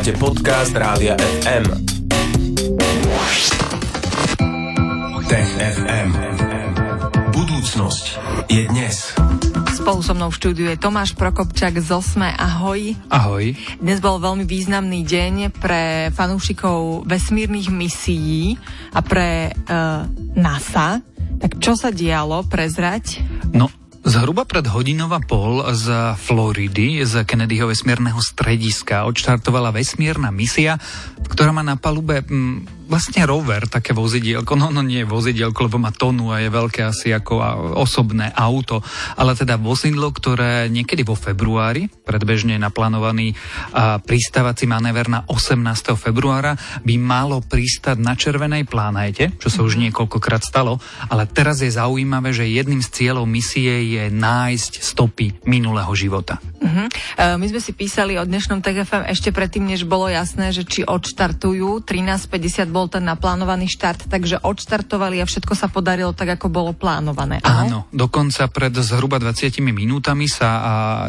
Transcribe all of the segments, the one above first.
Počúvate podcast Rádia FM. Tech FM. Budúcnosť je dnes. Spolu so mnou v štúdiu je Tomáš Prokopčak z Osme. Ahoj. Ahoj. Dnes bol veľmi významný deň pre fanúšikov vesmírnych misií a pre uh, NASA. Tak čo sa dialo? Prezrať? No, Zhruba pred hodinou a pol z Floridy, z Kennedyho vesmírneho strediska odštartovala vesmírna misia, ktorá má na palube mm, vlastne rover, také vozidielko, no, no nie vozidielko, lebo má tonu a je veľké asi ako osobné auto, ale teda vozidlo, ktoré niekedy vo februári, predbežne naplánovaný a, pristávací manéver na 18. februára, by malo pristať na červenej planéte, čo sa už mhm. niekoľkokrát stalo, ale teraz je zaujímavé, že jedným z cieľov misie je nájsť stopy minulého života. Uh-huh. my sme si písali o dnešnom TGFM ešte predtým, než bolo jasné, že či odštartujú. 13.50 bol ten naplánovaný štart, takže odštartovali a všetko sa podarilo tak, ako bolo plánované. Áno, áno dokonca pred zhruba 20 minútami sa a,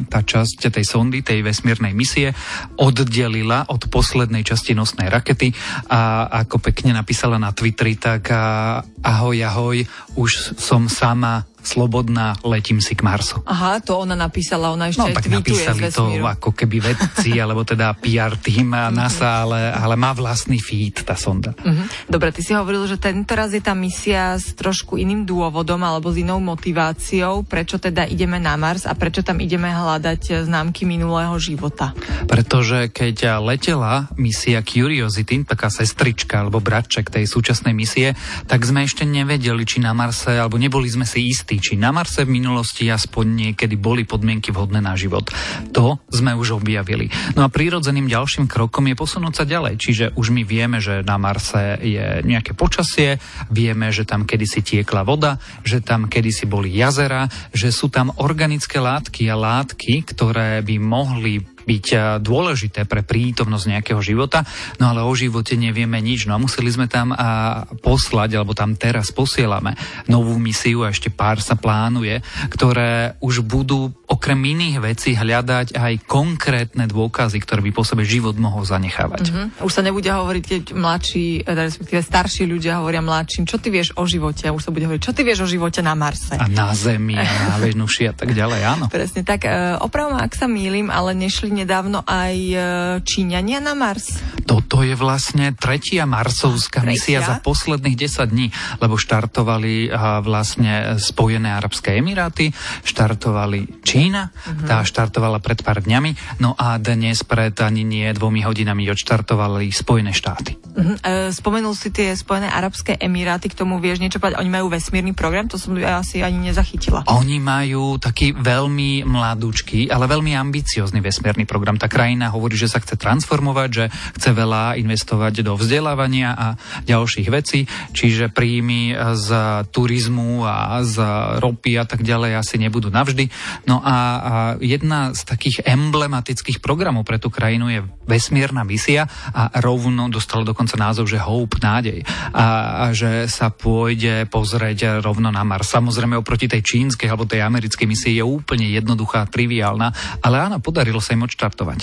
tá časť tej sondy, tej vesmírnej misie oddelila od poslednej časti nosnej rakety a ako pekne napísala na Twitteri, tak a, ahoj, ahoj, už som sama slobodná, letím si k Marsu. Aha, to ona napísala, ona ešte no, tak napísali to ako keby vedci, alebo teda PR tým a NASA, ale, ale má vlastný feed tá sonda. Uh-huh. Dobre, ty si hovoril, že tento raz je tá misia s trošku iným dôvodom alebo s inou motiváciou, prečo teda ideme na Mars a prečo tam ideme hľadať známky minulého života. Pretože keď letela misia Curiosity, taká sestrička alebo bratček tej súčasnej misie, tak sme ešte nevedeli, či na Marse, alebo neboli sme si istí, cesty, či na Marse v minulosti aspoň niekedy boli podmienky vhodné na život. To sme už objavili. No a prírodzeným ďalším krokom je posunúť sa ďalej. Čiže už my vieme, že na Marse je nejaké počasie, vieme, že tam kedysi tiekla voda, že tam kedysi boli jazera, že sú tam organické látky a látky, ktoré by mohli byť eh, dôležité pre prítomnosť nejakého života, no ale o živote nevieme nič. No a museli sme tam a eh, poslať, alebo tam teraz posielame novú misiu a ešte pár sa plánuje, ktoré už budú okrem iných vecí hľadať aj konkrétne dôkazy, ktoré by po sebe život mohol zanechávať. Mm-hmm. Už sa nebude hovoriť, keď mladší, eh, respektíve starší ľudia hovoria mladším, čo ty vieš o živote, a už sa bude hovoriť, čo ty vieš o živote na Marse. A na Zemi, a na Venuši a tak ďalej, áno. Presne tak. Opravom, ak sa mýlim, ale nešli nedávno aj e, Číňania na Mars? Toto je vlastne tretia marsovská tretia? misia za posledných 10 dní, lebo štartovali vlastne Spojené Arabské Emiráty, štartovali Čína, uh-huh. tá štartovala pred pár dňami, no a dnes pred ani nie dvomi hodinami odštartovali Spojené štáty. Uh-huh. spomenul si tie Spojené Arabské Emiráty, k tomu vieš niečo povedať? Oni majú vesmírny program, to som ja asi ani nezachytila. Oni majú taký veľmi mladúčky, ale veľmi ambiciózny vesmírny program. Tá krajina hovorí, že sa chce transformovať, že chce veľa investovať do vzdelávania a ďalších vecí, čiže príjmy z turizmu a z ropy a tak ďalej asi nebudú navždy. No a, a jedna z takých emblematických programov pre tú krajinu je vesmírna misia a rovno dostala dokonca názov, že Hope, nádej. A, a že sa pôjde pozrieť rovno na Mars. Samozrejme oproti tej čínskej alebo tej americkej misii je úplne jednoduchá, triviálna, ale áno, podarilo sa im odštartovať.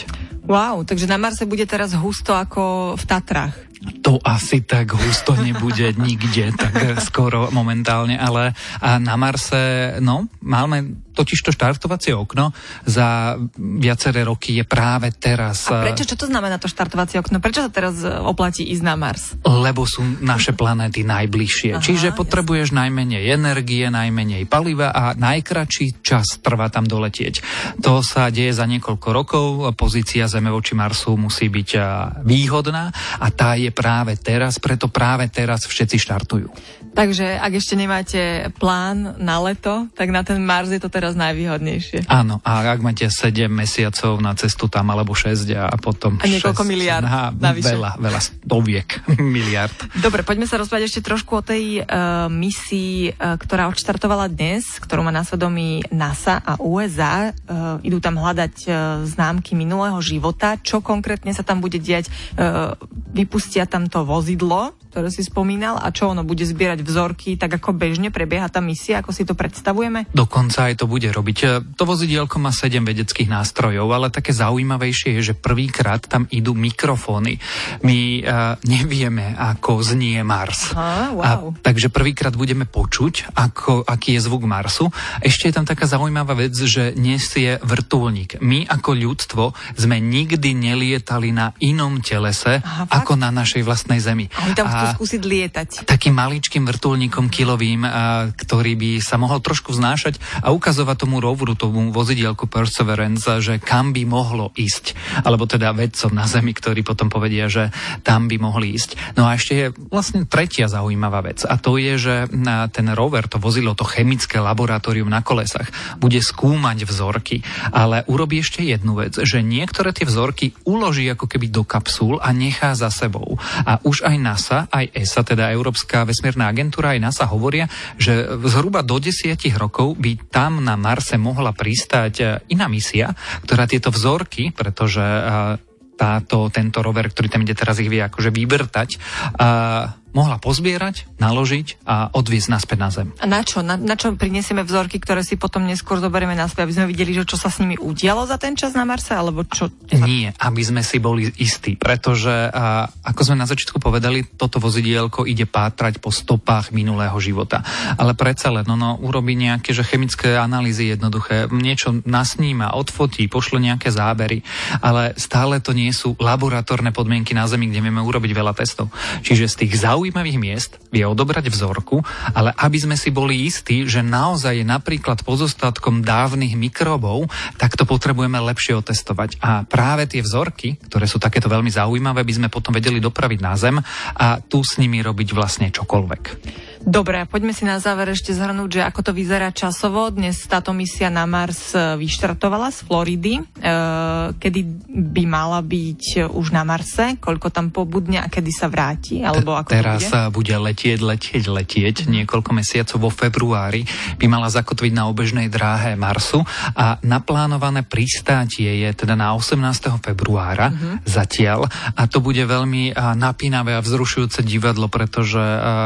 Wow, takže na Marse bude teraz husto ako v Tatrách. To asi tak husto nebude nikde, tak skoro momentálne, ale na Marse, no, máme totiž to štartovacie okno za viaceré roky je práve teraz. A prečo? Čo to znamená to štartovacie okno? Prečo sa teraz oplatí ísť na Mars? Lebo sú naše planéty najbližšie. Aha, Čiže potrebuješ jasne. najmenej energie, najmenej paliva a najkračší čas trvá tam doletieť. To sa deje za niekoľko rokov. Pozícia Zeme voči Marsu musí byť výhodná a tá je práve teraz, preto práve teraz všetci štartujú. Takže ak ešte nemáte plán na leto, tak na ten Mars je to teraz najvýhodnejšie. Áno, a ak máte 7 mesiacov na cestu tam, alebo 6 a potom A niekoľko 6, miliard na, Veľa, veľa stoviek miliard. Dobre, poďme sa rozprávať ešte trošku o tej uh, misii, uh, ktorá odštartovala dnes, ktorú má na svedomí NASA a USA. Uh, idú tam hľadať uh, známky minulého života. Čo konkrétne sa tam bude diať? Uh, vypustia tam to vozidlo, ktoré si spomínal, a čo ono bude zbierať vzorky, tak ako bežne prebieha tá misia, ako si to predstavujeme? Dokonca aj to bude robiť. To vozidielko má 7 vedeckých nástrojov, ale také zaujímavejšie je, že prvýkrát tam idú mikrofóny. My uh, nevieme, ako znie Mars. Aha, wow. a, takže prvýkrát budeme počuť, ako, aký je zvuk Marsu. Ešte je tam taká zaujímavá vec, že nesie vrtulník. My ako ľudstvo sme nikdy nelietali na inom telese Aha, fakt? ako na našej vlastnej Zemi. A oni tam skúsiť lietať. Takým maličkým vrtulníkom kilovým, a, ktorý by sa mohol trošku vznášať a ukazovať tomu roveru, tomu vozidielku Perseverance, že kam by mohlo ísť. Alebo teda vedcom na Zemi, ktorí potom povedia, že tam by mohli ísť. No a ešte je vlastne tretia zaujímavá vec a to je, že ten rover, to vozilo, to chemické laboratórium na kolesách, bude skúmať vzorky, ale urobí ešte jednu vec, že niektoré tie vzorky uloží ako keby do kapsul a nechá za sebou. A už aj NASA, aj ESA, teda Európska vesmírna agentúra, aj NASA hovoria, že zhruba do desiatich rokov by tam na Marse mohla pristať e, iná misia, ktorá tieto vzorky, pretože e, táto, tento rover, ktorý tam ide teraz ich vie akože vybrtať, a mohla pozbierať, naložiť a odviezť naspäť na Zem. A na čo? Na, na čo prinesieme vzorky, ktoré si potom neskôr zoberieme naspäť, aby sme videli, že čo sa s nimi udialo za ten čas na Marse, alebo čo? Nie, aby sme si boli istí, pretože a, ako sme na začiatku povedali, toto vozidielko ide pátrať po stopách minulého života. Ale predsa len, no, no urobí nejaké že chemické analýzy jednoduché, niečo nasníma, odfotí, pošle nejaké zábery, ale stále to nie sú laboratórne podmienky na Zemi, kde vieme urobiť veľa testov. Čiže z tých zaujímavých miest vie odobrať vzorku, ale aby sme si boli istí, že naozaj je napríklad pozostatkom dávnych mikrobov, tak to potrebujeme lepšie otestovať. A práve tie vzorky, ktoré sú takéto veľmi zaujímavé, by sme potom vedeli dopraviť na Zem a tu s nimi robiť vlastne čokoľvek. Dobre, poďme si na záver ešte zhrnúť, že ako to vyzerá časovo. Dnes táto misia na Mars e, vyštartovala z Floridy. E, kedy by mala byť už na Marse? Koľko tam pobudne a kedy sa vráti? Alebo ako Teraz bude? sa bude letieť, letieť, letieť. Niekoľko mesiacov vo februári by mala zakotviť na obežnej dráhe Marsu a naplánované pristátie je teda na 18. februára Mhm. zatiaľ a to bude veľmi napínavé a vzrušujúce divadlo, pretože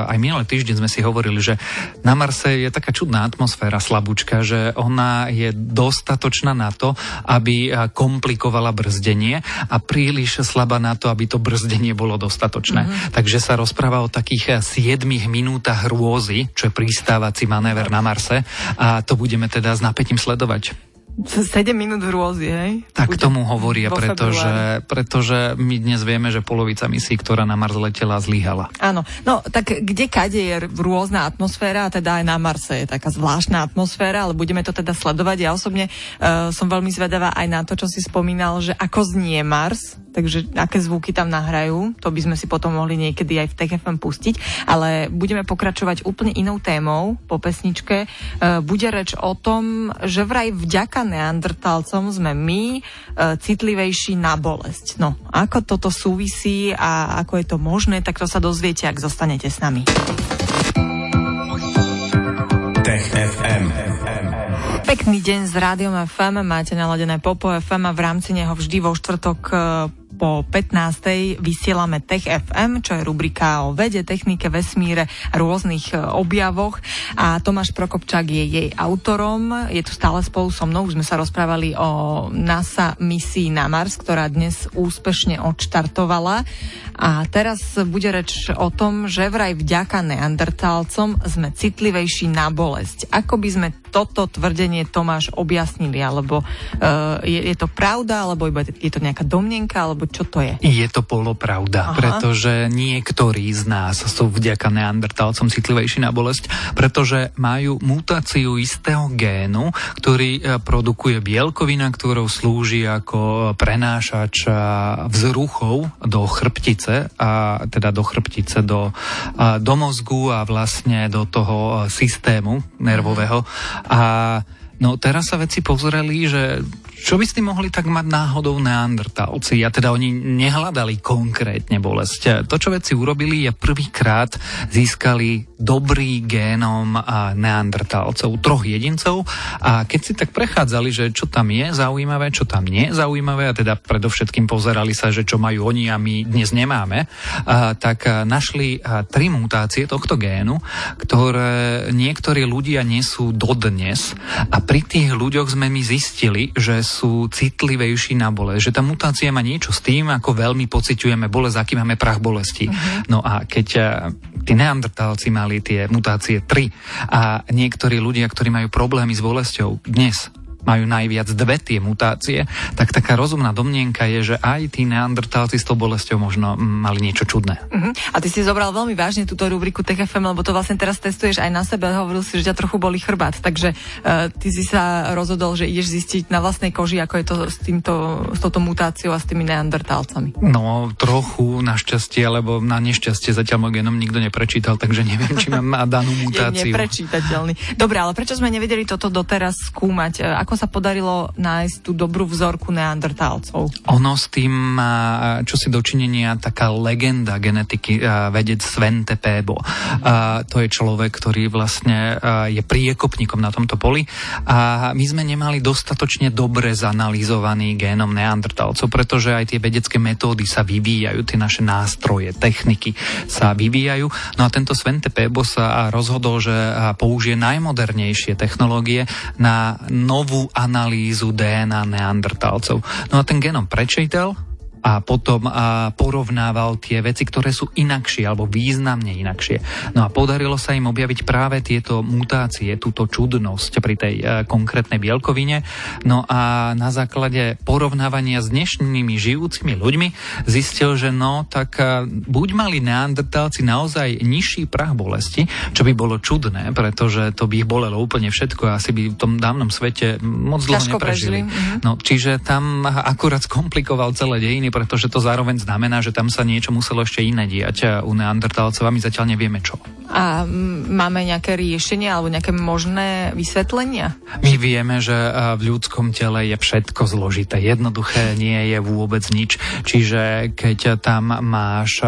aj minulý týždeň sme si hovorili, že na Marse je taká čudná atmosféra slabúčka, že ona je dostatočná na to, aby a, komplikovala brzdenie a príliš slabá na to, aby to brzdenie bolo dostatočné. Mhm. Takže sa rozpráva o takých 7 minútach hrôzy, čo je pristávací manéver na Marse a to budeme teda s napätím sledovať. 7 minút hrôzy, hej? Tak Bude tomu hovoria, vo pretože, pretože my dnes vieme, že polovica misií, ktorá na Mars letela, zlyhala. Áno, no tak kde kade je rôzna atmosféra, a teda aj na Marse je taká zvláštna atmosféra, ale budeme to teda sledovať. Ja osobne uh, som veľmi zvedavá aj na to, čo si spomínal, že ako znie Mars, takže aké zvuky tam nahrajú, to by sme si potom mohli niekedy aj v TFM pustiť, ale budeme pokračovať úplne inou témou po pesničke. Uh, bude reč o tom, že vraj vďaka neandertalcom sme my uh, citlivejší na bolesť. No, ako toto súvisí a ako je to možné, tak to sa dozviete, ak zostanete s nami. Tech FM. Pekný deň z Rádiom FM, máte naladené Popo FM a v rámci neho vždy vo štvrtok e, po 15. vysielame Tech FM, čo je rubrika o vede, technike, vesmíre, rôznych e, objavoch a Tomáš Prokopčák je jej autorom, je tu stále spolu so mnou, už sme sa rozprávali o NASA misii na Mars, ktorá dnes úspešne odštartovala a teraz bude reč o tom, že vraj vďaka neandertálcom sme citlivejší na bolesť. Ako by sme toto tvrdenie Tomáš objasnili, alebo uh, je, je to pravda, alebo iba je to nejaká domnenka, alebo čo to je? Je to polopravda, Aha. pretože niektorí z nás sú vďaka neandertalcom citlivejší na bolesť, pretože majú mutáciu istého génu, ktorý e, produkuje bielkovina, ktorou slúži ako prenášač e, vzruchov do chrbtice, a teda do chrbtice, do, do mozgu a vlastne do toho e, systému nervového. A No teraz sa veci pozreli, že čo by ste mohli tak mať náhodou neandertálci? A teda oni nehľadali konkrétne bolesť. To, čo vedci urobili, je prvýkrát získali dobrý génom neandertálcov, troch jedincov a keď si tak prechádzali, že čo tam je zaujímavé, čo tam nie je zaujímavé a teda predovšetkým pozerali sa, že čo majú oni a my dnes nemáme, a, tak našli tri mutácie tohto génu, ktoré niektorí ľudia nesú dodnes a pri tých ľuďoch sme my zistili, že sú citlivejší na bolesť. Že tá mutácia má niečo s tým, ako veľmi pociťujeme bolesť, aký máme prach bolesti. Uh-huh. No a keď eh, tí neandertálci mali tie mutácie 3 a niektorí ľudia, ktorí majú problémy s bolesťou dnes majú najviac dve tie mutácie, tak taká rozumná domnienka je, že aj tí neandertálci s tou bolesťou možno mali niečo čudné. Uh-huh. A ty si zobral veľmi vážne túto rubriku TFM, lebo to vlastne teraz testuješ aj na sebe. Hovoril si, že ťa trochu boli chrbát, takže uh, ty si sa rozhodol, že ideš zistiť na vlastnej koži, ako je to s, týmto, s touto mutáciou a s tými neandertálcami. No, trochu našťastie, alebo na nešťastie zatiaľ môj genom nikto neprečítal, takže neviem, či mám danú mutáciu. je neprečítateľný. Dobre, ale prečo sme nevedeli toto doteraz skúmať? Ako ako sa podarilo nájsť tú dobrú vzorku neandertálcov? Ono s tým má čo si dočinenia taká legenda genetiky, vedec Svente Pébo. To je človek, ktorý vlastne je priekopníkom na tomto poli a my sme nemali dostatočne dobre zanalizovaný génom neandertálcov, pretože aj tie vedecké metódy sa vyvíjajú, tie naše nástroje, techniky sa vyvíjajú. No a tento Svente Pébo sa rozhodol, že použije najmodernejšie technológie na novú analýzu DNA neandertálcov. No a ten genom prečítal, a potom a porovnával tie veci, ktoré sú inakšie alebo významne inakšie. No a podarilo sa im objaviť práve tieto mutácie, túto čudnosť pri tej e, konkrétnej bielkovine. No a na základe porovnávania s dnešnými žijúcimi ľuďmi zistil, že no, tak e, buď mali neandertálci naozaj nižší prach bolesti, čo by bolo čudné, pretože to by ich bolelo úplne všetko a asi by v tom dávnom svete moc dlho neprežili. Mhm. No, čiže tam akurát skomplikoval celé dejiny, pretože to zároveň znamená, že tam sa niečo muselo ešte iné diať u neandertálcov a my zatiaľ nevieme čo. A máme nejaké riešenie alebo nejaké možné vysvetlenia? My vieme, že v ľudskom tele je všetko zložité. Jednoduché nie je vôbec nič. Čiže keď tam máš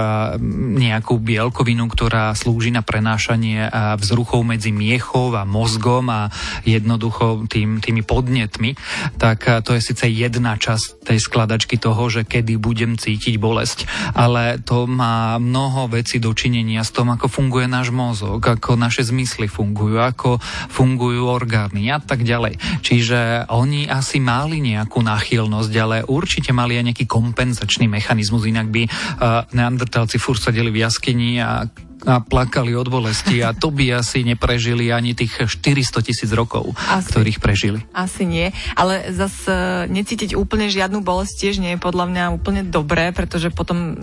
nejakú bielkovinu, ktorá slúži na prenášanie vzruchov medzi miechov a mozgom a jednoducho tým, tými podnetmi, tak to je síce jedna časť tej skladačky toho, že kedy budem cítiť bolesť, ale to má mnoho vecí dočinenia s tom, ako funguje náš mozog, ako naše zmysly fungujú, ako fungujú orgány a tak ďalej. Čiže oni asi mali nejakú náchylnosť, ale určite mali aj nejaký kompenzačný mechanizmus, inak by uh, neandertálci furt sedeli v jaskyni a a plakali od bolesti a to by asi neprežili ani tých 400 tisíc rokov, asi, ktorých prežili. Asi nie, ale zase necítiť úplne žiadnu bolesť tiež nie je podľa mňa úplne dobré, pretože potom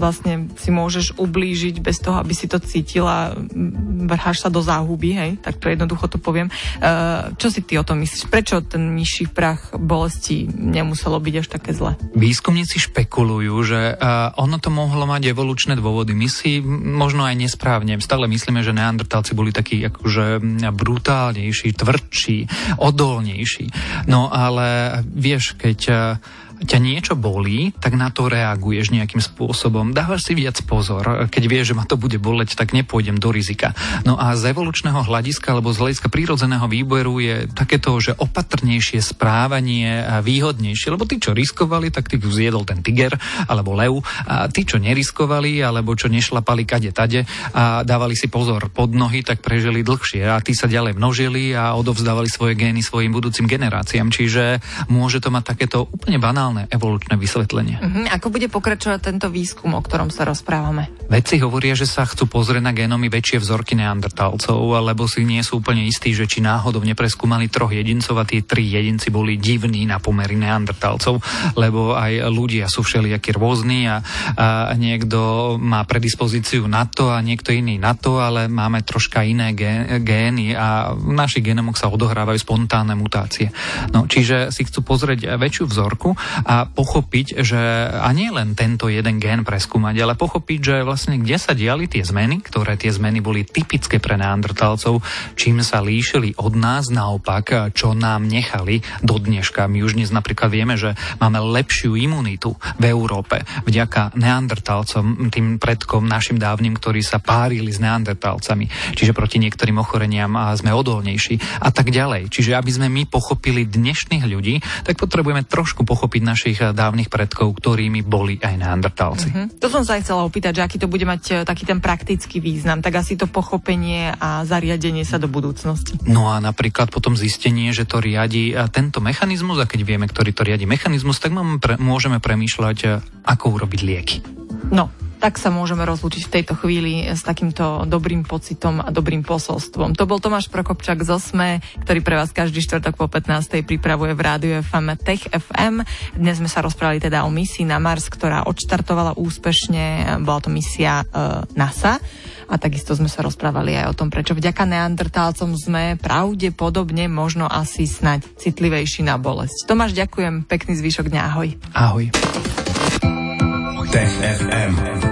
vlastne si môžeš ublížiť bez toho, aby si to cítila, mm, vrháš sa do záhuby, hej, tak to jednoducho to poviem. Uh, čo si ty o tom myslíš? Prečo ten nižší prach bolesti nemuselo byť až také zle? Výskumníci špekulujú, že uh, ono to mohlo mať evolučné dôvody. My si možno aj nesprávne. Stále myslíme, že neandertálci boli takí akože brutálnejší, tvrdší, odolnejší. No ale vieš, keď ťa niečo bolí, tak na to reaguješ nejakým spôsobom. Dávaš si viac pozor. Keď vieš, že ma to bude boleť, tak nepôjdem do rizika. No a z evolučného hľadiska alebo z hľadiska prírodzeného výberu je takéto, že opatrnejšie správanie a výhodnejšie. Lebo tí, čo riskovali, tak tých zjedol ten tiger alebo lev. A tí, čo neriskovali alebo čo nešlapali kade tade a dávali si pozor pod nohy, tak prežili dlhšie. A tí sa ďalej množili a odovzdávali svoje gény svojim budúcim generáciám. Čiže môže to mať takéto úplne banálne normálne evolučné vysvetlenie. Uh-huh. Ako bude pokračovať tento výskum, o ktorom sa rozprávame? Vedci hovoria, že sa chcú pozrieť na genómy väčšie vzorky neandertálcov, lebo si nie sú úplne istí, že či náhodou nepreskúmali troch jedincov a tie tri jedinci boli divní na pomery neandertálcov, lebo aj ľudia sú všelijakí rôzni a, a niekto má predispozíciu na to a niekto iný na to, ale máme troška iné gény a v našich genomoch sa odohrávajú spontánne mutácie. No, čiže si chcú pozrieť väčšiu vzorku a pochopiť, že a nie len tento jeden gen preskúmať, ale pochopiť, že vlastne kde sa diali tie zmeny, ktoré tie zmeny boli typické pre neandertalcov, čím sa líšili od nás, naopak, čo nám nechali do dneška. My už dnes napríklad vieme, že máme lepšiu imunitu v Európe vďaka neandertalcom, tým predkom našim dávnym, ktorí sa párili s neandertalcami. Čiže proti niektorým ochoreniam sme odolnejší a tak ďalej. Čiže aby sme my pochopili dnešných ľudí, tak potrebujeme trošku pochopiť našich dávnych predkov, ktorými boli aj neandertalci. Mm-hmm. To som sa aj chcela opýtať, že aký to bude mať e, taký ten praktický význam, tak asi to pochopenie a zariadenie sa do budúcnosti. No a napríklad potom zistenie, že to riadi e, tento mechanizmus a keď vieme, ktorý to riadi mechanizmus, tak pre, môžeme premýšľať, ako urobiť lieky. No, tak sa môžeme rozlúčiť v tejto chvíli s takýmto dobrým pocitom a dobrým posolstvom. To bol Tomáš Prokopčak z OSME, ktorý pre vás každý štvrtok po 15. pripravuje v rádiu FM Tech FM. Dnes sme sa rozprávali teda o misii na Mars, ktorá odštartovala úspešne. Bola to misia uh, NASA a takisto sme sa rozprávali aj o tom, prečo vďaka neandertálcom sme pravdepodobne možno asi snať citlivejší na bolesť. Tomáš, ďakujem, pekný zvyšok dňa, ahoj. Ahoj. Tech FM.